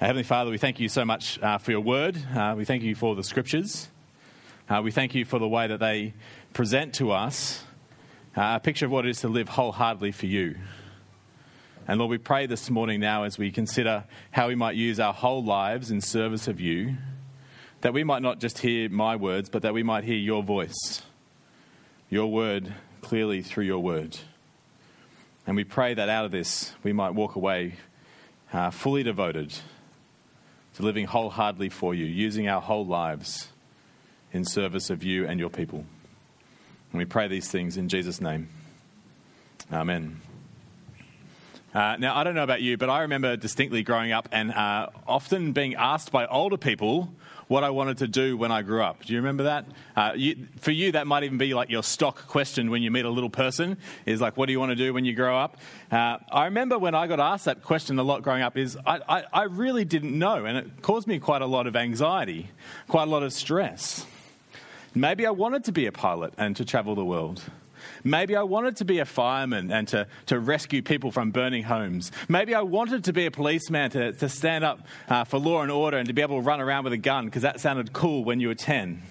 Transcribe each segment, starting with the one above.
Heavenly Father, we thank you so much uh, for your word. Uh, we thank you for the scriptures. Uh, we thank you for the way that they present to us uh, a picture of what it is to live wholeheartedly for you. And Lord, we pray this morning now as we consider how we might use our whole lives in service of you, that we might not just hear my words, but that we might hear your voice, your word clearly through your word. And we pray that out of this we might walk away uh, fully devoted to living wholeheartedly for you, using our whole lives in service of you and your people. And we pray these things in Jesus' name. Amen. Uh, now, I don't know about you, but I remember distinctly growing up and uh, often being asked by older people what I wanted to do when I grew up. Do you remember that? Uh, you, for you, that might even be like your stock question when you meet a little person is like, what do you want to do when you grow up? Uh, I remember when I got asked that question a lot growing up is I, I, I really didn't know, and it caused me quite a lot of anxiety, quite a lot of stress. Maybe I wanted to be a pilot and to travel the world. Maybe I wanted to be a fireman and to, to rescue people from burning homes. Maybe I wanted to be a policeman to, to stand up uh, for law and order and to be able to run around with a gun because that sounded cool when you were 10.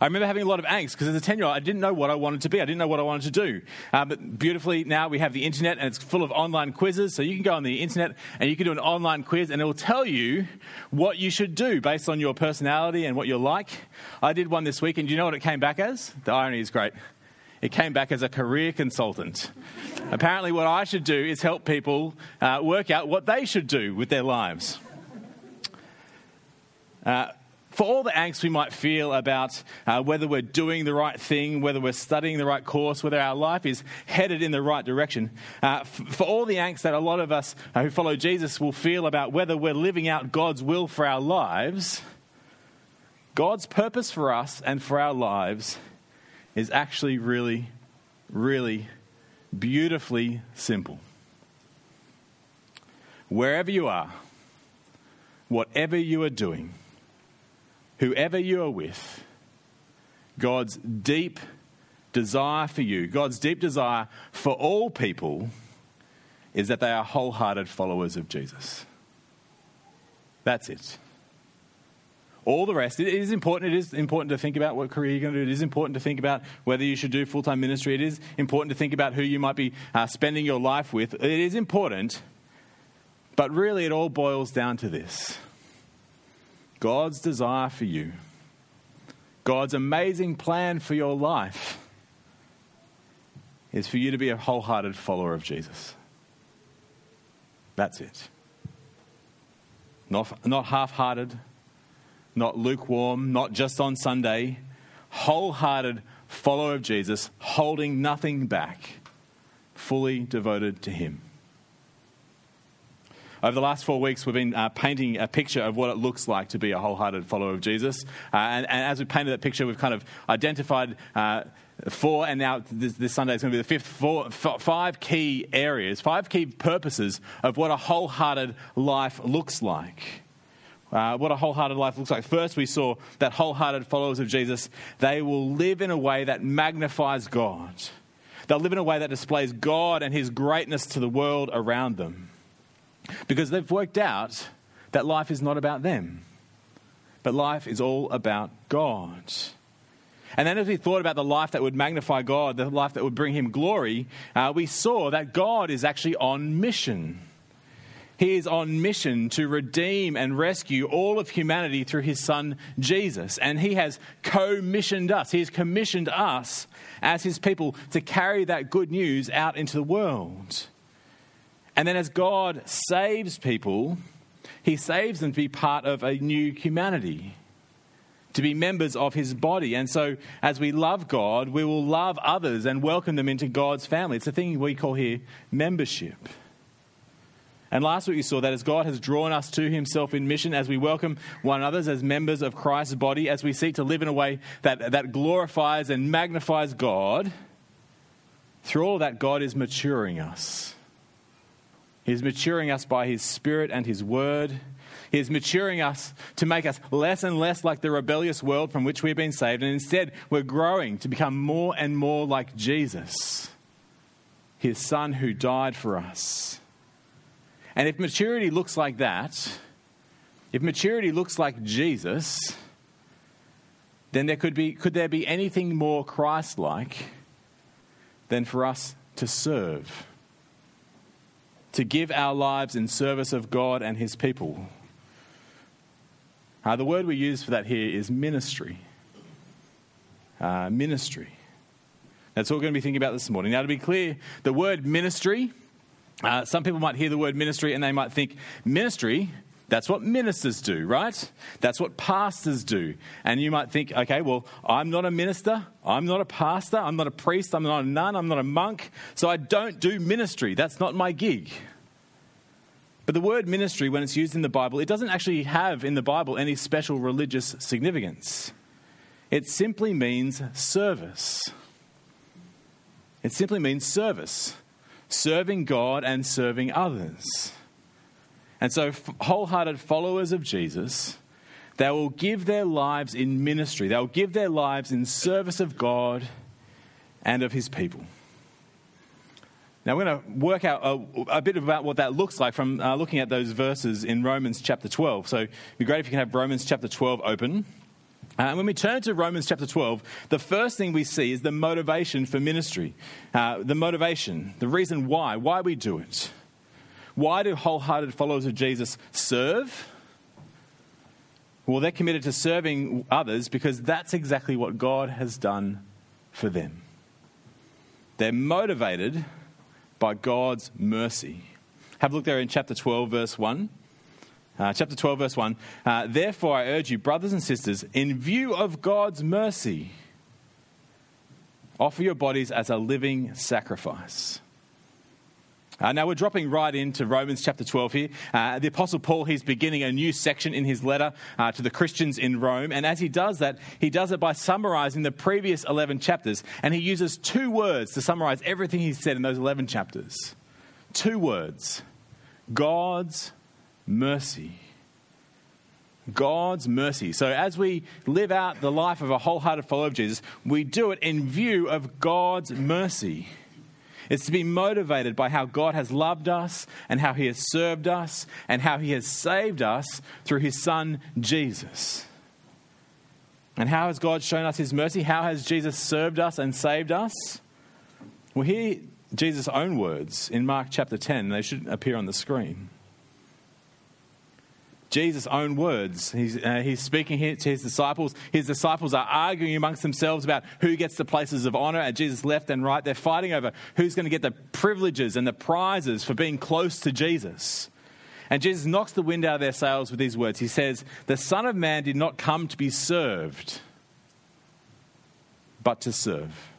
I remember having a lot of angst because as a 10 year old, I didn't know what I wanted to be. I didn't know what I wanted to do. Uh, but beautifully, now we have the internet and it's full of online quizzes. So you can go on the internet and you can do an online quiz and it will tell you what you should do based on your personality and what you're like. I did one this week and do you know what it came back as? The irony is great. It came back as a career consultant. Apparently, what I should do is help people uh, work out what they should do with their lives. Uh, for all the angst we might feel about uh, whether we're doing the right thing, whether we're studying the right course, whether our life is headed in the right direction, uh, f- for all the angst that a lot of us uh, who follow Jesus will feel about whether we're living out God's will for our lives, God's purpose for us and for our lives is actually really, really beautifully simple. Wherever you are, whatever you are doing, whoever you are with, God's deep desire for you, God's deep desire for all people, is that they are wholehearted followers of Jesus. That's it. All the rest, it is important. It is important to think about what career you're going to do. It is important to think about whether you should do full time ministry. It is important to think about who you might be uh, spending your life with. It is important, but really it all boils down to this God's desire for you, God's amazing plan for your life is for you to be a wholehearted follower of Jesus. That's it. Not, not half hearted, not lukewarm, not just on Sunday, wholehearted follower of Jesus, holding nothing back, fully devoted to Him. Over the last four weeks, we've been uh, painting a picture of what it looks like to be a wholehearted follower of Jesus. Uh, and, and, as we painted that picture, we've kind of identified uh, four, and now this, this, Sunday is going to be the fifth, four, f- five key areas, five key purposes of what a wholehearted life looks like. Uh, what a wholehearted life looks like. First, we saw that wholehearted followers of Jesus, they will live in a way that magnifies God. They'll live in a way that displays God and His greatness to the world around them. Because they've worked out that life is not about them, but life is all about God. And then, as we thought about the life that would magnify God, the life that would bring Him glory, uh, we saw that God is actually on mission. He is on mission to redeem and rescue all of humanity through his son Jesus. And he has co missioned us, he has commissioned us as his people to carry that good news out into the world. And then as God saves people, he saves them to be part of a new humanity, to be members of his body. And so, as we love God, we will love others and welcome them into God's family. It's a thing we call here membership. And last week we saw that as God has drawn us to himself in mission, as we welcome one another as members of Christ's body, as we seek to live in a way that, that glorifies and magnifies God, through all of that, God is maturing us. He's maturing us by His Spirit and His Word. He is maturing us to make us less and less like the rebellious world from which we've been saved, and instead we're growing to become more and more like Jesus, His Son who died for us. And if maturity looks like that, if maturity looks like Jesus, then there could, be, could there be anything more Christ like than for us to serve? To give our lives in service of God and His people. Uh, the word we use for that here is ministry. Uh, ministry. That's what we're going to be thinking about this morning. Now, to be clear, the word ministry, uh, some people might hear the word ministry and they might think ministry that's what ministers do, right? That's what pastors do. And you might think, okay, well, I'm not a minister, I'm not a pastor, I'm not a priest, I'm not a nun, I'm not a monk, so I don't do ministry. That's not my gig. But the word ministry, when it's used in the Bible, it doesn't actually have in the Bible any special religious significance. It simply means service. It simply means service, serving God and serving others. And so, wholehearted followers of Jesus, they will give their lives in ministry, they'll give their lives in service of God and of his people. Now, we're going to work out a, a, bit about what that looks like from uh, looking at those verses in Romans chapter 12. So, it'd be great if you can have Romans chapter 12 open. Uh, and when we turn to Romans chapter 12, the first thing we see is the motivation for ministry. Uh, the motivation, the reason why, why we do it. Why do wholehearted followers of Jesus serve? Well, they're committed to serving others because that's exactly what God has done for them. They're motivated by God's mercy. Have a look there in chapter 12, verse 1. Uh, chapter 12, verse 1. Uh, Therefore, I urge you, brothers and sisters, in view of God's mercy, offer your bodies as a living sacrifice uh, now we're dropping right into Romans chapter 12 here. Uh, the Apostle Paul, he's beginning a new section in his letter uh, to the Christians in Rome. And as he does that, he does it by summarizing the previous 11 chapters. And he uses two words to summarize everything he said in those 11 chapters. Two words God's mercy. God's mercy. So, as we live out the life of a wholehearted follower of Jesus, we do it in view of God's mercy. It's to be motivated by how God has loved us and how He has served us and how He has saved us through His Son, Jesus. And how has God shown us His mercy? How has Jesus served us and saved us? Well, hear Jesus' own words in Mark chapter 10. They should appear on the screen. Jesus' own words. He's, uh, he's speaking here to his disciples. His disciples are arguing amongst themselves about who gets the places of honor at Jesus' left and right. They're fighting over who's going to get the privileges and the prizes for being close to Jesus. And Jesus knocks the wind out of their sails with these words. He says, The Son of Man did not come to be served, but to serve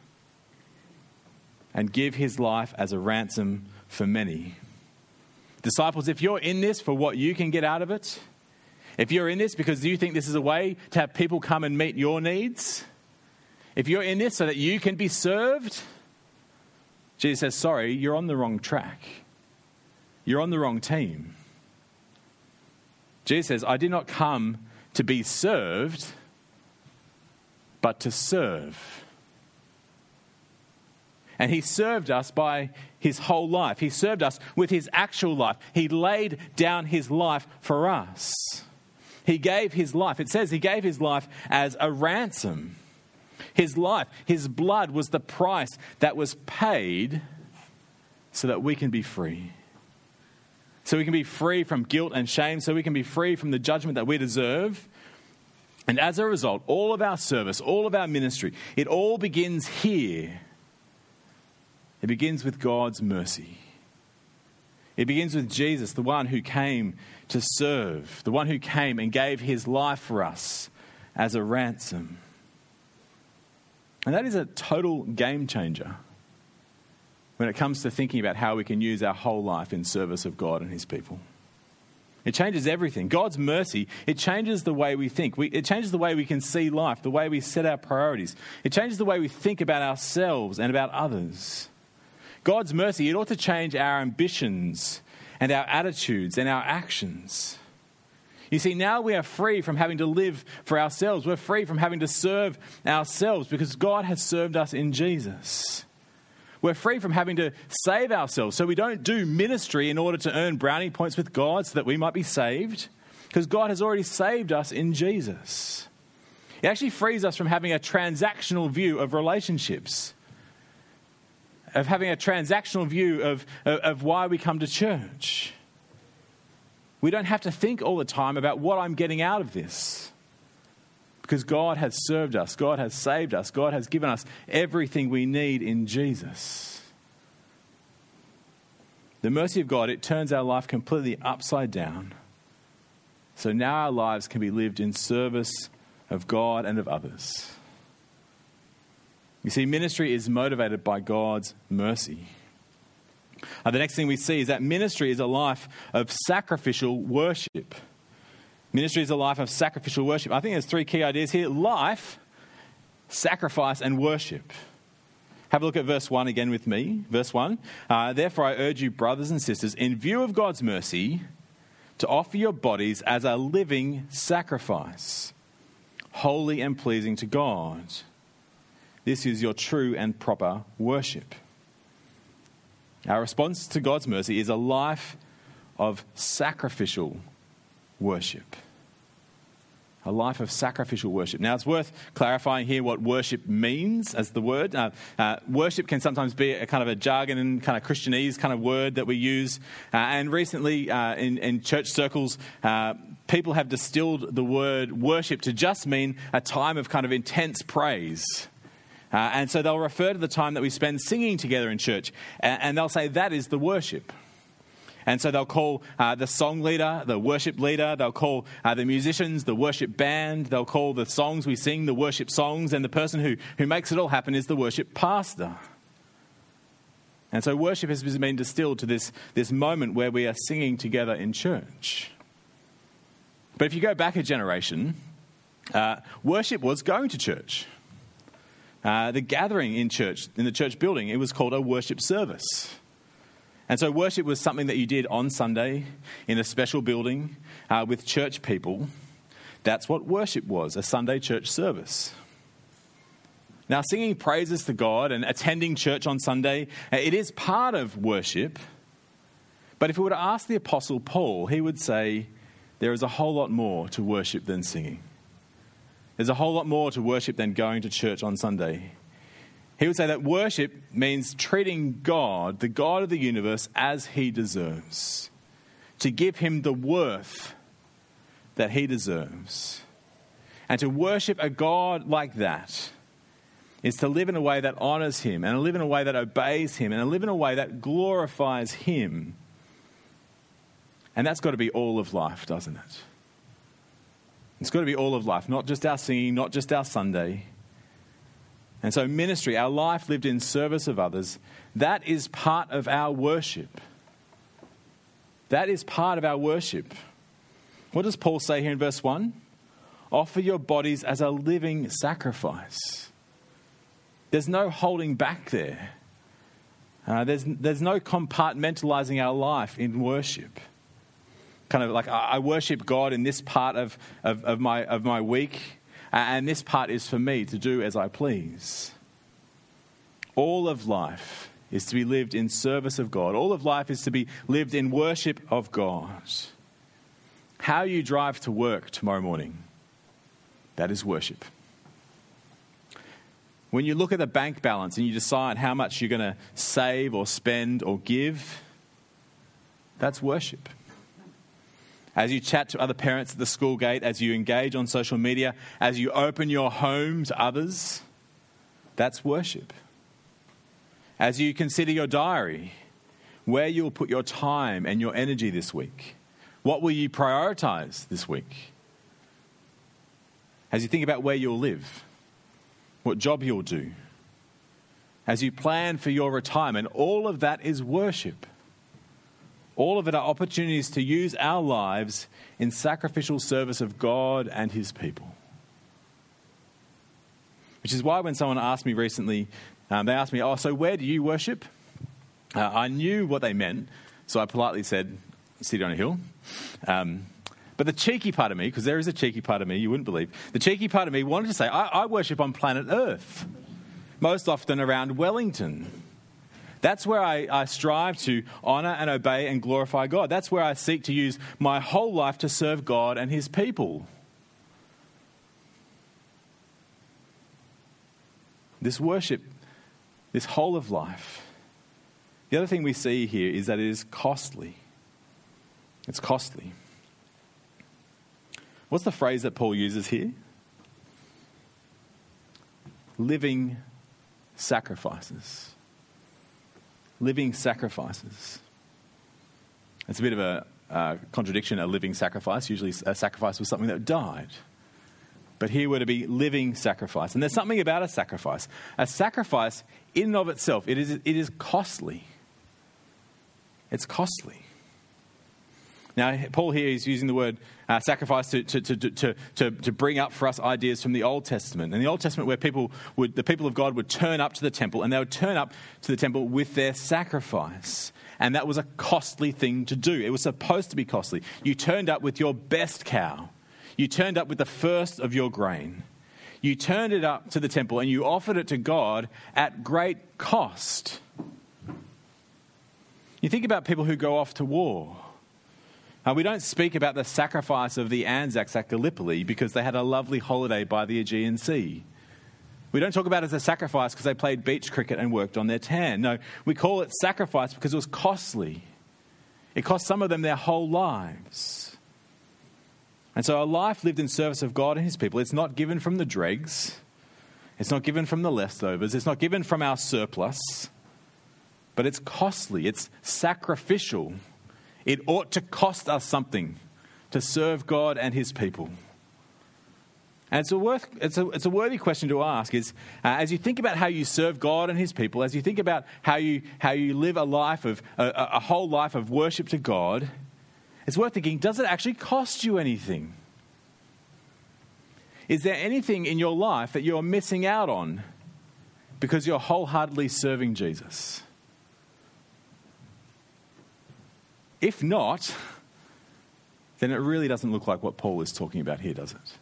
and give his life as a ransom for many. Disciples, if you're in this for what you can get out of it, if you're in this because you think this is a way to have people come and meet your needs, if you're in this so that you can be served, Jesus says, Sorry, you're on the wrong track. You're on the wrong team. Jesus says, I did not come to be served, but to serve. And he served us by his whole life. He served us with his actual life. He laid down his life for us. He gave his life. It says he gave his life as a ransom. His life, his blood was the price that was paid so that we can be free. So we can be free from guilt and shame, so we can be free from the judgment that we deserve. And as a result, all of our service, all of our ministry, it all begins here it begins with God's mercy. It begins with Jesus, the one who came to serve, the one who came and gave his life for us as a ransom. And that is a total game changer when it comes to thinking about how we can use our whole life in service of God and his people. It changes everything. God's mercy, it changes the way we think. We, it changes the way we can see life, the way we set our priorities. It changes the way we think about ourselves and about others. God's mercy, it ought to change our ambitions and our attitudes and our actions. You see, now we are free from having to live for ourselves. We're free from having to serve ourselves because God has served us in Jesus. We're free from having to save ourselves. So we don't do ministry in order to earn brownie points with God so that we might be saved. Because God has already saved us in Jesus. It actually frees us from having a transactional view of relationships, of having a transactional view of, of, why we come to church. We don't have to think all the time about what I'm getting out of this. Because God has served us, God has saved us, God has given us everything we need in Jesus. The mercy of God, it turns our life completely upside down. So now our lives can be lived in service of God and of others. You see, ministry is motivated by God's mercy. Uh, the next thing we see is that ministry is a life of sacrificial worship. Ministry is a life of sacrificial worship. I think there's three key ideas here life, sacrifice, and worship. Have a look at verse 1 again with me. Verse 1 uh, Therefore, I urge you, brothers and sisters, in view of God's mercy, to offer your bodies as a living sacrifice, holy and pleasing to God. This is your true and proper worship. Our response to God's mercy is a life of sacrificial worship. A life of sacrificial worship. Now, it's worth clarifying here what worship means as the word. Uh, uh, worship can sometimes be a kind of a jargon and kind of Christianese kind of word that we use. Uh, and recently, uh, in, in, church circles, uh, people have distilled the word worship to just mean a time of kind of intense praise. Uh, and so they'll refer to the time that we spend singing together in church, and, and they'll say that is the worship. And so they'll call uh, the song leader the worship leader. They'll call uh, the musicians the worship band. They'll call the songs we sing the worship songs. And the person who, who makes it all happen is the worship pastor. And so worship has been distilled to this, this moment where we are singing together in church. But if you go back a generation, uh, worship was going to church. Uh, the gathering in church, in the church building, it was called a worship service. And so worship was something that you did on Sunday in a special building uh, with church people. That's what worship was a Sunday church service. Now, singing praises to God and attending church on Sunday, uh, it is part of worship. But if we were to ask the Apostle Paul, he would say there is a whole lot more to worship than singing. There's a whole lot more to worship than going to church on Sunday. He would say that worship means treating God, the God of the universe, as he deserves, to give him the worth that he deserves. And to worship a God like that is to live in a way that honors him, and to live in a way that obeys him, and to live in a way that glorifies him. And that's got to be all of life, doesn't it? It's got to be all of life, not just our singing, not just our Sunday. And so, ministry, our life lived in service of others, that is part of our worship. That is part of our worship. What does Paul say here in verse 1? Offer your bodies as a living sacrifice. There's no holding back there. Uh, there's, there's no compartmentalizing our life in worship kind of like I worship God in this part of, of, of, my, of my week, and this part is for me to do as I please. All of life is to be lived in service of God. All of life is to be lived in worship of God. How you drive to work tomorrow morning, that is worship. When you look at the bank balance and you decide how much you're going to save or spend or give, that's worship as you chat to other parents at the school gate, as you engage on social media, as you open your home to others, that's worship. As you consider your diary, where you'll put your time and your energy this week, what will you prioritize this week? As you think about where you'll live, what job you'll do, as you plan for your retirement, all of that is worship. All of it are opportunities to use our lives in sacrificial service of God and His people. Which is why when someone asked me recently, um, they asked me, Oh, so where do you worship? Uh, I knew what they meant, so I politely said, City on a hill. Um, but the cheeky part of me, because there is a cheeky part of me you wouldn't believe, the cheeky part of me wanted to say, I, I worship on planet Earth, most often around Wellington. That's where I, I strive to honor and obey and glorify God. That's where I seek to use my whole life to serve God and His people. This worship, this whole of life. The other thing we see here is that it is costly. It's costly. What's the phrase that Paul uses here? Living sacrifices. Living sacrifices. It's a bit of a uh, contradiction, a living sacrifice. Usually, a sacrifice was something that died. But here we're to be living sacrifice. And there's something about a sacrifice. A sacrifice, in and of itself, it is, it is costly. It's costly. Now, Paul here is using the word uh, sacrifice to, to, to, to, to, bring up for us ideas from the Old Testament. In the Old Testament, where people would, the people of God would turn up to the temple, and they would turn up to the temple with their sacrifice. And that was a costly thing to do. It was supposed to be costly. You turned up with your best cow, you turned up with the first of your grain. You turned it up to the temple and you offered it to God at great cost. You think about people who go off to war. Uh, we don't speak about the sacrifice of the Anzacs at Gallipoli because they had a lovely holiday by the Aegean Sea. We don't talk about it as a sacrifice because they played beach cricket and worked on their tan. No, we call it sacrifice because it was costly. It cost some of them their whole lives. And so a life lived in service of God and His people, it's not given from the dregs, it's not given from the leftovers, it's not given from our surplus, but it's costly, it's sacrificial. It ought to cost us something to serve God and His people. And it's a, worth, it's a, it's a worthy question to ask is uh, as you think about how you serve God and His people, as you think about how you, how you live a life of, a, a whole life of worship to God, it's worth thinking does it actually cost you anything? Is there anything in your life that you're missing out on because you're wholeheartedly serving Jesus? If not, then it really doesn't look like what Paul is talking about here, does it?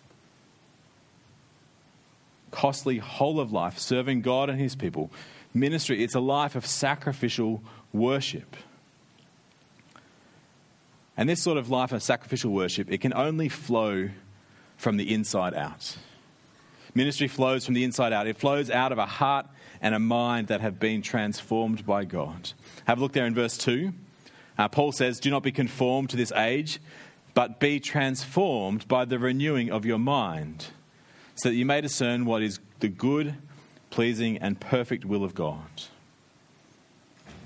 Costly whole of life, serving God and his people. Ministry, it's a life of sacrificial worship. And this sort of life of sacrificial worship, it can only flow from the inside out. Ministry flows from the inside out. It flows out of a heart and a mind that have been transformed by God. Have a look there in verse 2. Uh, Paul says, Do not be conformed to this age, but be transformed by the renewing of your mind, so that you may discern what is the good, pleasing, and perfect will of God.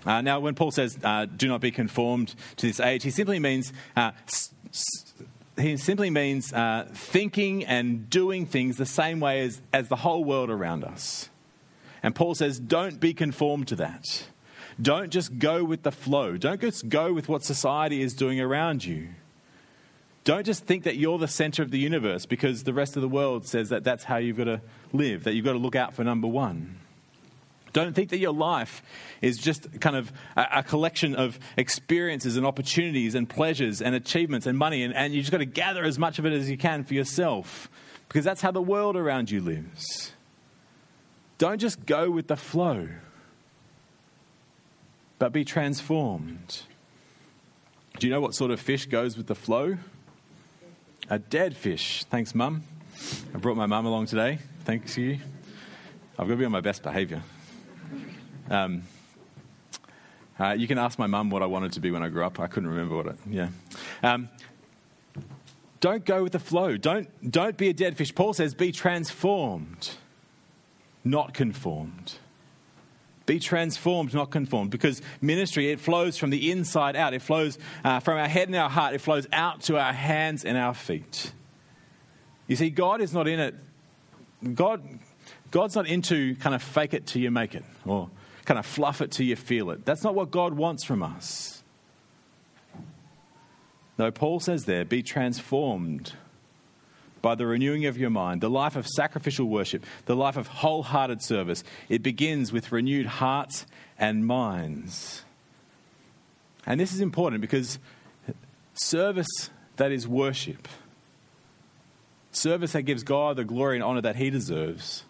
Uh, now, when Paul says, uh, "Do not be conformed to this age," he simply means uh, he simply means uh, thinking and doing things the same way as, as the whole world around us. And Paul says, "Don't be conformed to that." Don't just go with the flow. Don't just go with what society is doing around you. Don't just think that you're the center of the universe because the rest of the world says that that's how you've got to live, that you've got to look out for number one. Don't think that your life is just kind of a, a, collection of experiences and opportunities and pleasures and achievements and money, and, and you just got to gather as much of it as you can for yourself because that's how the world around you lives. Don't just go with the flow but be transformed. Do you know what sort of fish goes with the flow? A dead fish. Thanks, Mum. I brought my mum along today. Thanks to you. I've got to be on my best behaviour. Um, uh, you can ask my mum what I wanted to be when I grew up. I couldn't remember what it. Yeah. Um, don't go with the flow. Don't don't be a dead fish. Paul says, "Be transformed, not conformed." Be transformed, not conformed, because ministry, it flows from the inside out. It flows uh, from our head and our heart. It flows out to our hands and our feet. You see, God is not in it. God, God's not into kind of fake it till you make it or kind of fluff it till you feel it. That's not what God wants from us. No, Paul says there, be transformed by the renewing of your mind, the life of sacrificial worship, the life of wholehearted service. It begins with renewed hearts and minds. And this is important because service that is worship, service that gives God the glory and honor that He deserves,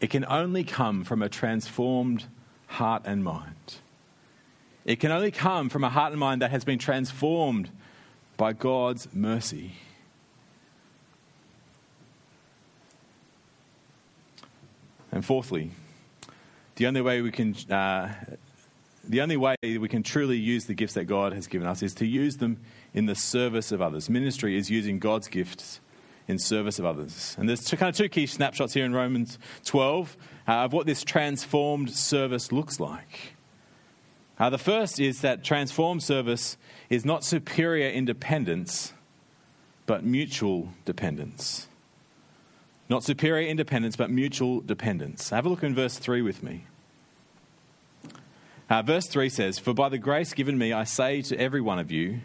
it can only come from a transformed heart and mind. It can only come from a heart and mind that has been transformed by God's mercy. And fourthly, the only way we can uh, the only way we can truly use the gifts that God has given us is to use them in the service of others. Ministry is using God's gifts in service of others. And there's two, kind of two key snapshots here in Romans 12 uh, of what this transformed service looks like. Uh, the first is that transformed service is not superior independence, but mutual dependence. Not superior independence, but mutual dependence. Have a look in verse 3 with me. Uh, verse 3 says, For by the grace given me, I say to every one of you,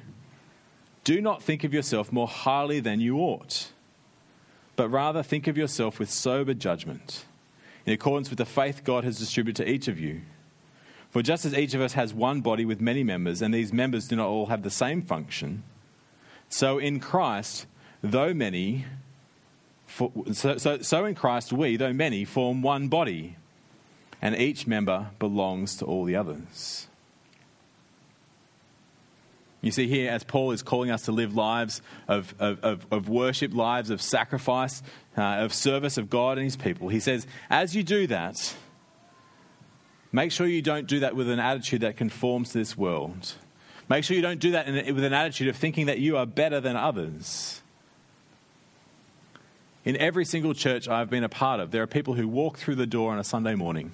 do not think of yourself more highly than you ought, but rather think of yourself with sober judgment, in accordance with the faith God has distributed to each of you. For just as each of us has one body with many members, and these members do not all have the same function, so in Christ, though many, for, so, so, so in Christ we, though many, form one body and each member belongs to all the others. You see here, as Paul is calling us to live lives of, of, of, of worship, lives of sacrifice, uh, of service of God and his people, he says, as you do that, make sure you don't do that with an attitude that conforms to this world. Make sure you don't do that in, with an attitude of thinking that you are better than others. In every single church I've been a part of, there are people who walk through the door on a Sunday morning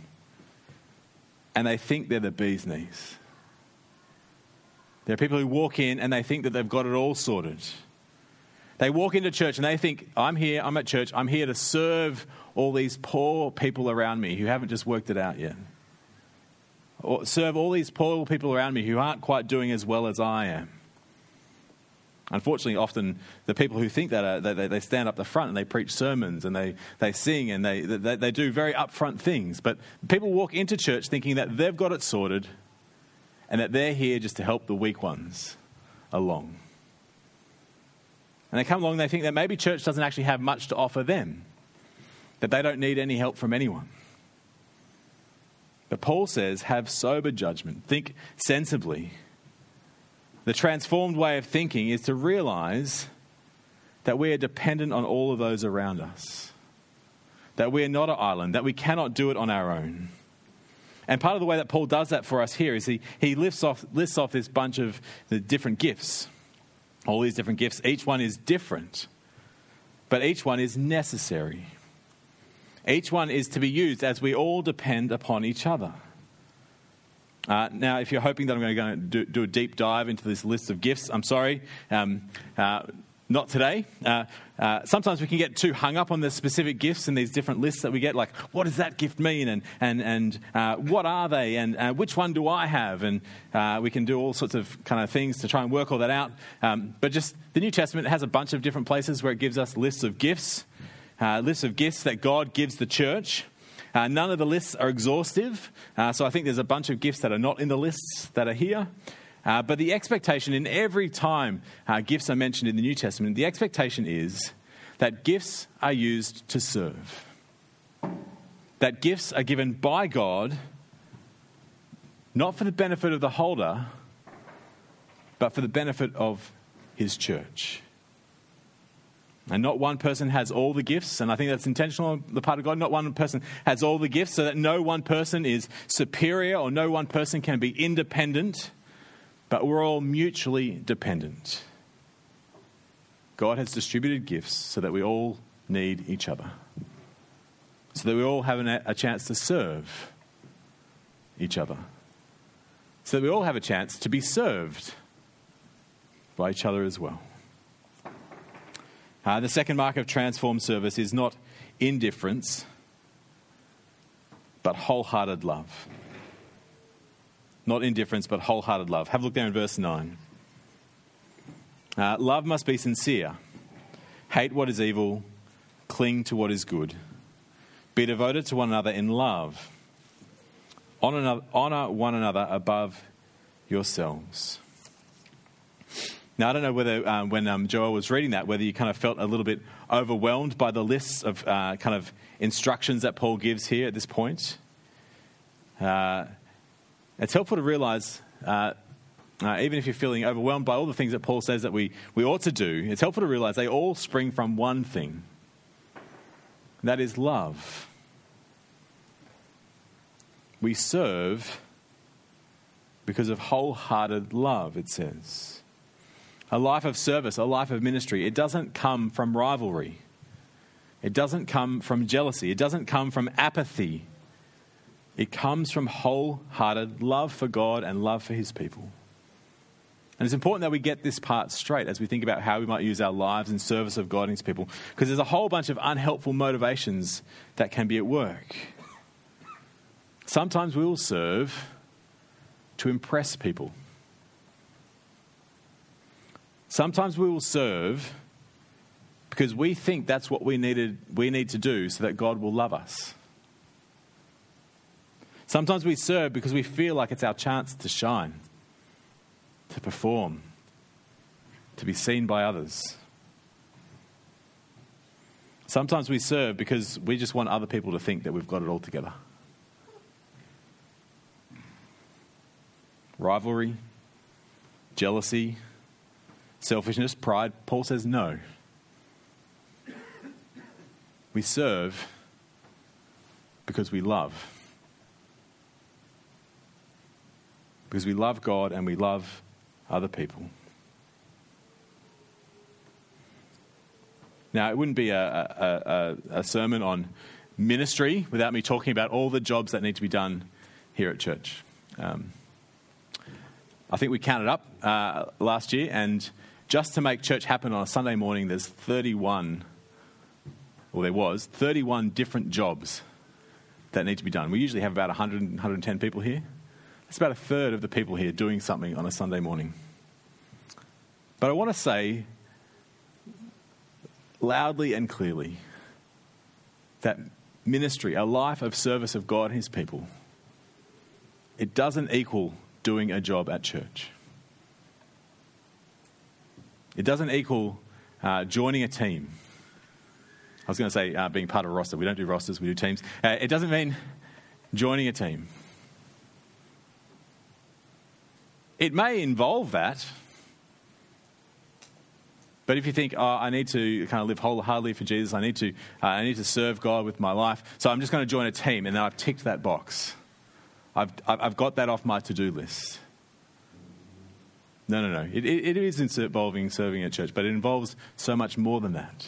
and they think they're the bee's knees. There are people who walk in and they think that they've got it all sorted. They walk into church and they think, I'm here, I'm at church, I'm here to serve all these poor people around me who haven't just worked it out yet. Or serve all these poor people around me who aren't quite doing as well as I am. Unfortunately, often the people who think that are, they, they stand up the front and they preach sermons and they, they sing and they, they, they do very upfront things. But people walk into church thinking that they've got it sorted and that they're here just to help the weak ones along. And they come along and they think that maybe church doesn't actually have much to offer them, that they don't need any help from anyone. But Paul says, have sober judgment, think sensibly the transformed way of thinking is to realize that we are dependent on all of those around us, that we are not an island, that we cannot do it on our own. And part of the way that Paul does that for us here is he, he lists, off, lists off this bunch of the different gifts, all these different gifts. Each one is different, but each one is necessary. Each one is to be used as we all depend upon each other. Uh, now, if you're hoping that I'm going to go do, do, a deep dive into this list of gifts, I'm sorry. Um, uh, not today. Uh, uh, sometimes we can get too hung up on the specific gifts and these different lists that we get, like, what does that gift mean? And, and, and uh, what are they? And uh, which one do I have? And uh, we can do all sorts of kind of things to try and work all that out. Um, but just the New Testament has a bunch of different places where it gives us lists of gifts, lists of gifts that God gives the church. Uh, none of the lists are exhaustive, uh, so I think there's a bunch of gifts that are not in the lists that are here. Uh, but the expectation in every time uh, gifts are mentioned in the New Testament, the expectation is that gifts are used to serve. That gifts are given by God, not for the benefit of the holder, but for the benefit of his church. And not one person has all the gifts, and I think that's intentional on the part of God. Not one person has all the gifts, so that no one person is superior or no one person can be independent, but we're all mutually dependent. God has distributed gifts so that we all need each other, so that we all have a chance to serve each other, so that we all have a chance to be served by each other as well. Uh, the second mark of transformed service is not indifference, but wholehearted love. Not indifference, but wholehearted love. Have a look there in verse 9. Uh, love must be sincere. Hate what is evil, cling to what is good. Be devoted to one another in love. Honor, honor one another above yourselves. Now, I don't know whether um, when um, Joel was reading that, whether you kind of felt a little bit overwhelmed by the lists of uh, kind of instructions that Paul gives here at this point. Uh, it's helpful to realize uh, uh, even if you're feeling overwhelmed by all the things that Paul says that we, we ought to do, it's helpful to realize they all spring from one thing that is love. We serve because of wholehearted love, it says. A life of service, a life of ministry, it doesn't come from rivalry. It doesn't come from jealousy. It doesn't come from apathy. It comes from wholehearted love for God and love for His people. And it's important that we get this part straight as we think about how we might use our lives in service of God and His people, because there's a whole bunch of unhelpful motivations that can be at work. Sometimes we will serve to impress people. Sometimes we will serve because we think that's what we, needed, we need to do so that God will love us. Sometimes we serve because we feel like it's our chance to shine, to perform, to be seen by others. Sometimes we serve because we just want other people to think that we've got it all together. Rivalry, jealousy, selfishness, pride. Paul says no. We serve because we love. because we love God and we love other people. Now, it wouldn't be a, a, a, a, sermon on ministry without me talking about all the jobs that need to be done here at church. Um, I think we counted up uh, last year, and just to make church happen on a Sunday morning, there's 31, or there was, 31 different jobs that need to be done. We usually have about 100, 110 people here. It's about a third of the people here doing something on a Sunday morning. But I want to say loudly and clearly that ministry, a life of service of God and His people, it doesn't equal doing a job at church. It doesn't equal uh, joining a team. I was going to say uh, being part of a roster. We don't do rosters, we do teams. Uh, it doesn't mean joining a team. It may involve that. But if you think, oh, I need to kind of live wholeheartedly for Jesus, I need to, uh, I need to serve God with my life, so I'm just going to join a team, and then I've ticked that box. I've, I've got that off my to do list. No, no, no. It, it, it is involving serving at church, but it involves so much more than that.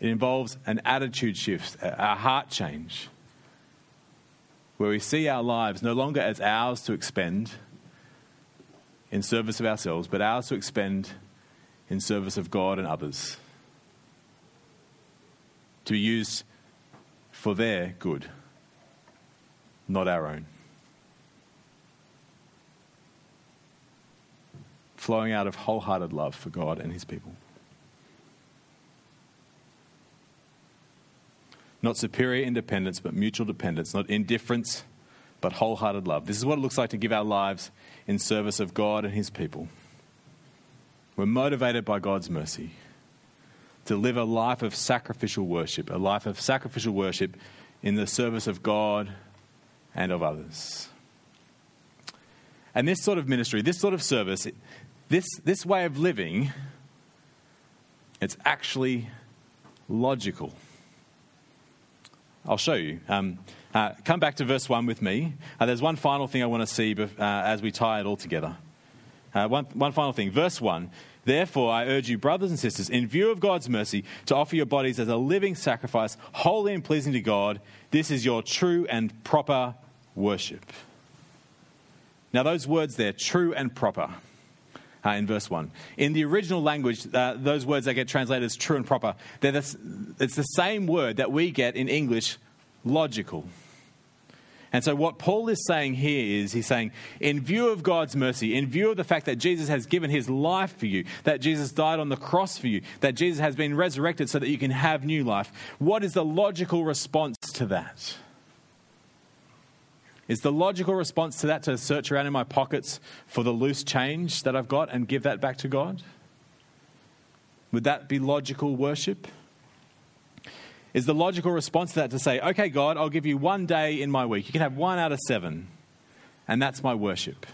It involves an attitude shift, a heart change where we see our lives no longer as ours to expend in service of ourselves, but ours to expend in service of God and others. To be used for their good, not our own. Flowing out of wholehearted love for God and His people. Not superior independence, but mutual dependence. Not indifference, but wholehearted love. This is what it looks like to give our lives in service of God and His people. We're motivated by God's mercy to live a life of sacrificial worship, a life of sacrificial worship in the service of God and of others. And this sort of ministry, this sort of service, this, this way of living, it's actually logical. I'll show you. Um, uh, come back to verse 1 with me. Uh, there's one final thing I want to see uh, as we tie it all together. Uh, one, one final thing. Verse 1 Therefore, I urge you, brothers and sisters, in view of God's mercy, to offer your bodies as a living sacrifice, holy and pleasing to God. This is your true and proper worship. Now, those words there, true and proper uh, in verse 1. In the original language, uh, those words that get translated as true and proper, the, it's the same word that we get in English, logical. And so, what Paul is saying here is he's saying, in view of God's mercy, in view of the fact that Jesus has given his life for you, that Jesus died on the cross for you, that Jesus has been resurrected so that you can have new life, what is the logical response to that? Is the logical response to that to search around in my pockets for the loose change that I've got and give that back to God? Would that be logical worship? Is the logical response to that to say, okay, God, I'll give you one day in my week. You can have one out of seven. and that's my worship?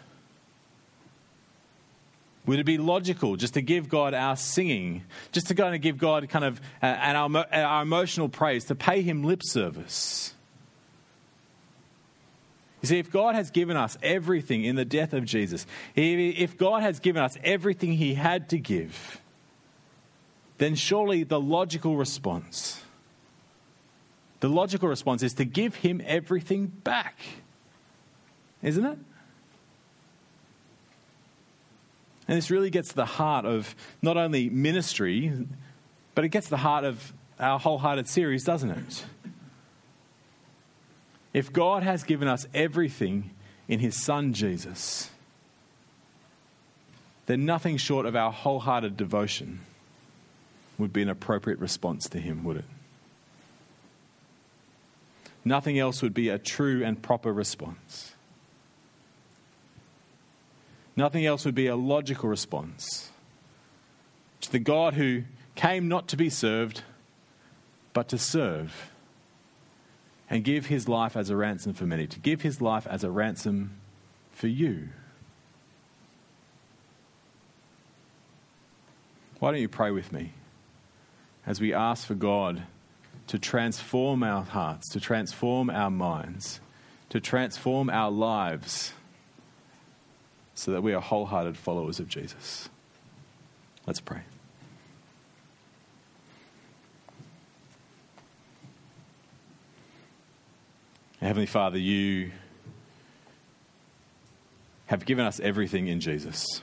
Would it be logical just to give God our singing, just to go and give God kind of uh, and our, our emotional praise, to pay Him lip service? You see, if God has given us everything in the death of Jesus, if God has given us everything He had to give, then surely the logical response, the logical response is to give Him everything back. Isn't it? And this really gets to the heart of not only ministry, but it gets to the heart of our wholehearted series, doesn't it? If God has given us everything in His Son Jesus, then nothing short of our wholehearted devotion would be an appropriate response to Him, would it? Nothing else would be a true and proper response. Nothing else would be a logical response to the God who came not to be served, but to serve and give his life as a ransom for many, to give his life as a ransom for you. Why don't you pray with me as we ask for God to transform our hearts, to transform our minds, to transform our lives so that we are wholehearted followers of Jesus. Let's pray. Heavenly Father, you have given us everything in Jesus.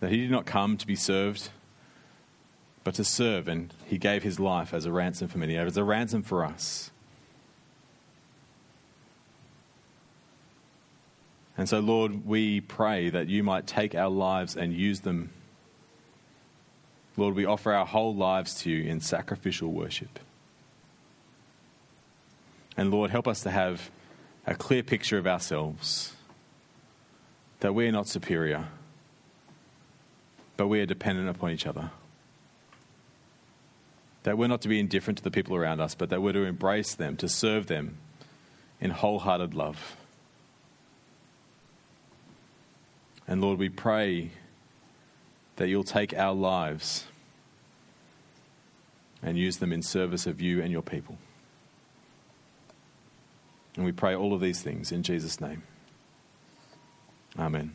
That he did not come to be served, but to serve, and he gave his life as a ransom for many, as a ransom for us. And so, Lord, we pray that you might take our lives and use them. Lord, we offer our whole lives to you in sacrificial worship. And Lord, help us to have a clear picture of ourselves that we are not superior, but we are dependent upon each other. That we're not to be indifferent to the people around us, but that we're to embrace them, to serve them in wholehearted love. And Lord, we pray that you'll take our lives and use them in service of you and your people. And we pray all of these things in Jesus' name. Amen.